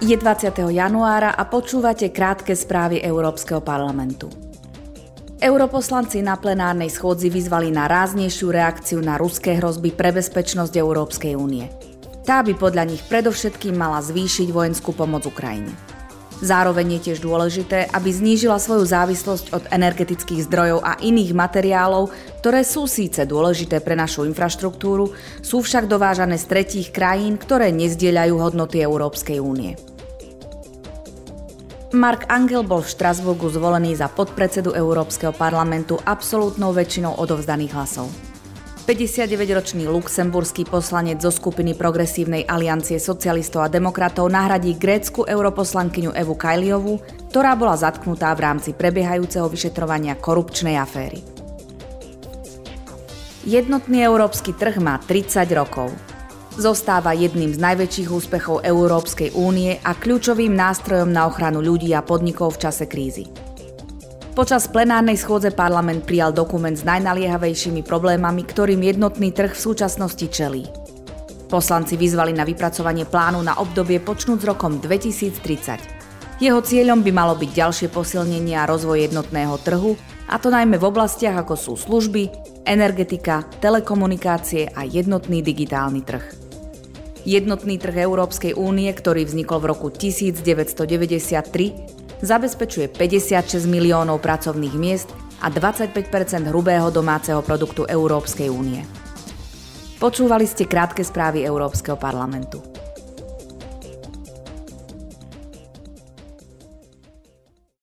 Je 20. januára a počúvate krátke správy Európskeho parlamentu. Europoslanci na plenárnej schôdzi vyzvali na ráznejšiu reakciu na ruské hrozby pre bezpečnosť Európskej únie. Tá by podľa nich predovšetkým mala zvýšiť vojenskú pomoc Ukrajine. Zároveň je tiež dôležité, aby znížila svoju závislosť od energetických zdrojov a iných materiálov, ktoré sú síce dôležité pre našu infraštruktúru, sú však dovážané z tretích krajín, ktoré nezdieľajú hodnoty Európskej únie. Mark Angel bol v Štrasburgu zvolený za podpredsedu Európskeho parlamentu absolútnou väčšinou odovzdaných hlasov. 59-ročný luxemburský poslanec zo skupiny Progresívnej aliancie socialistov a demokratov nahradí grécku europoslankyňu Evu Kajliovu, ktorá bola zatknutá v rámci prebiehajúceho vyšetrovania korupčnej aféry. Jednotný európsky trh má 30 rokov zostáva jedným z najväčších úspechov Európskej únie a kľúčovým nástrojom na ochranu ľudí a podnikov v čase krízy. Počas plenárnej schôdze parlament prijal dokument s najnaliehavejšími problémami, ktorým jednotný trh v súčasnosti čelí. Poslanci vyzvali na vypracovanie plánu na obdobie počnúť s rokom 2030. Jeho cieľom by malo byť ďalšie posilnenie a rozvoj jednotného trhu, a to najmä v oblastiach ako sú služby, energetika, telekomunikácie a jednotný digitálny trh. Jednotný trh Európskej únie, ktorý vznikol v roku 1993, zabezpečuje 56 miliónov pracovných miest a 25% hrubého domáceho produktu Európskej únie. Počúvali ste krátke správy Európskeho parlamentu.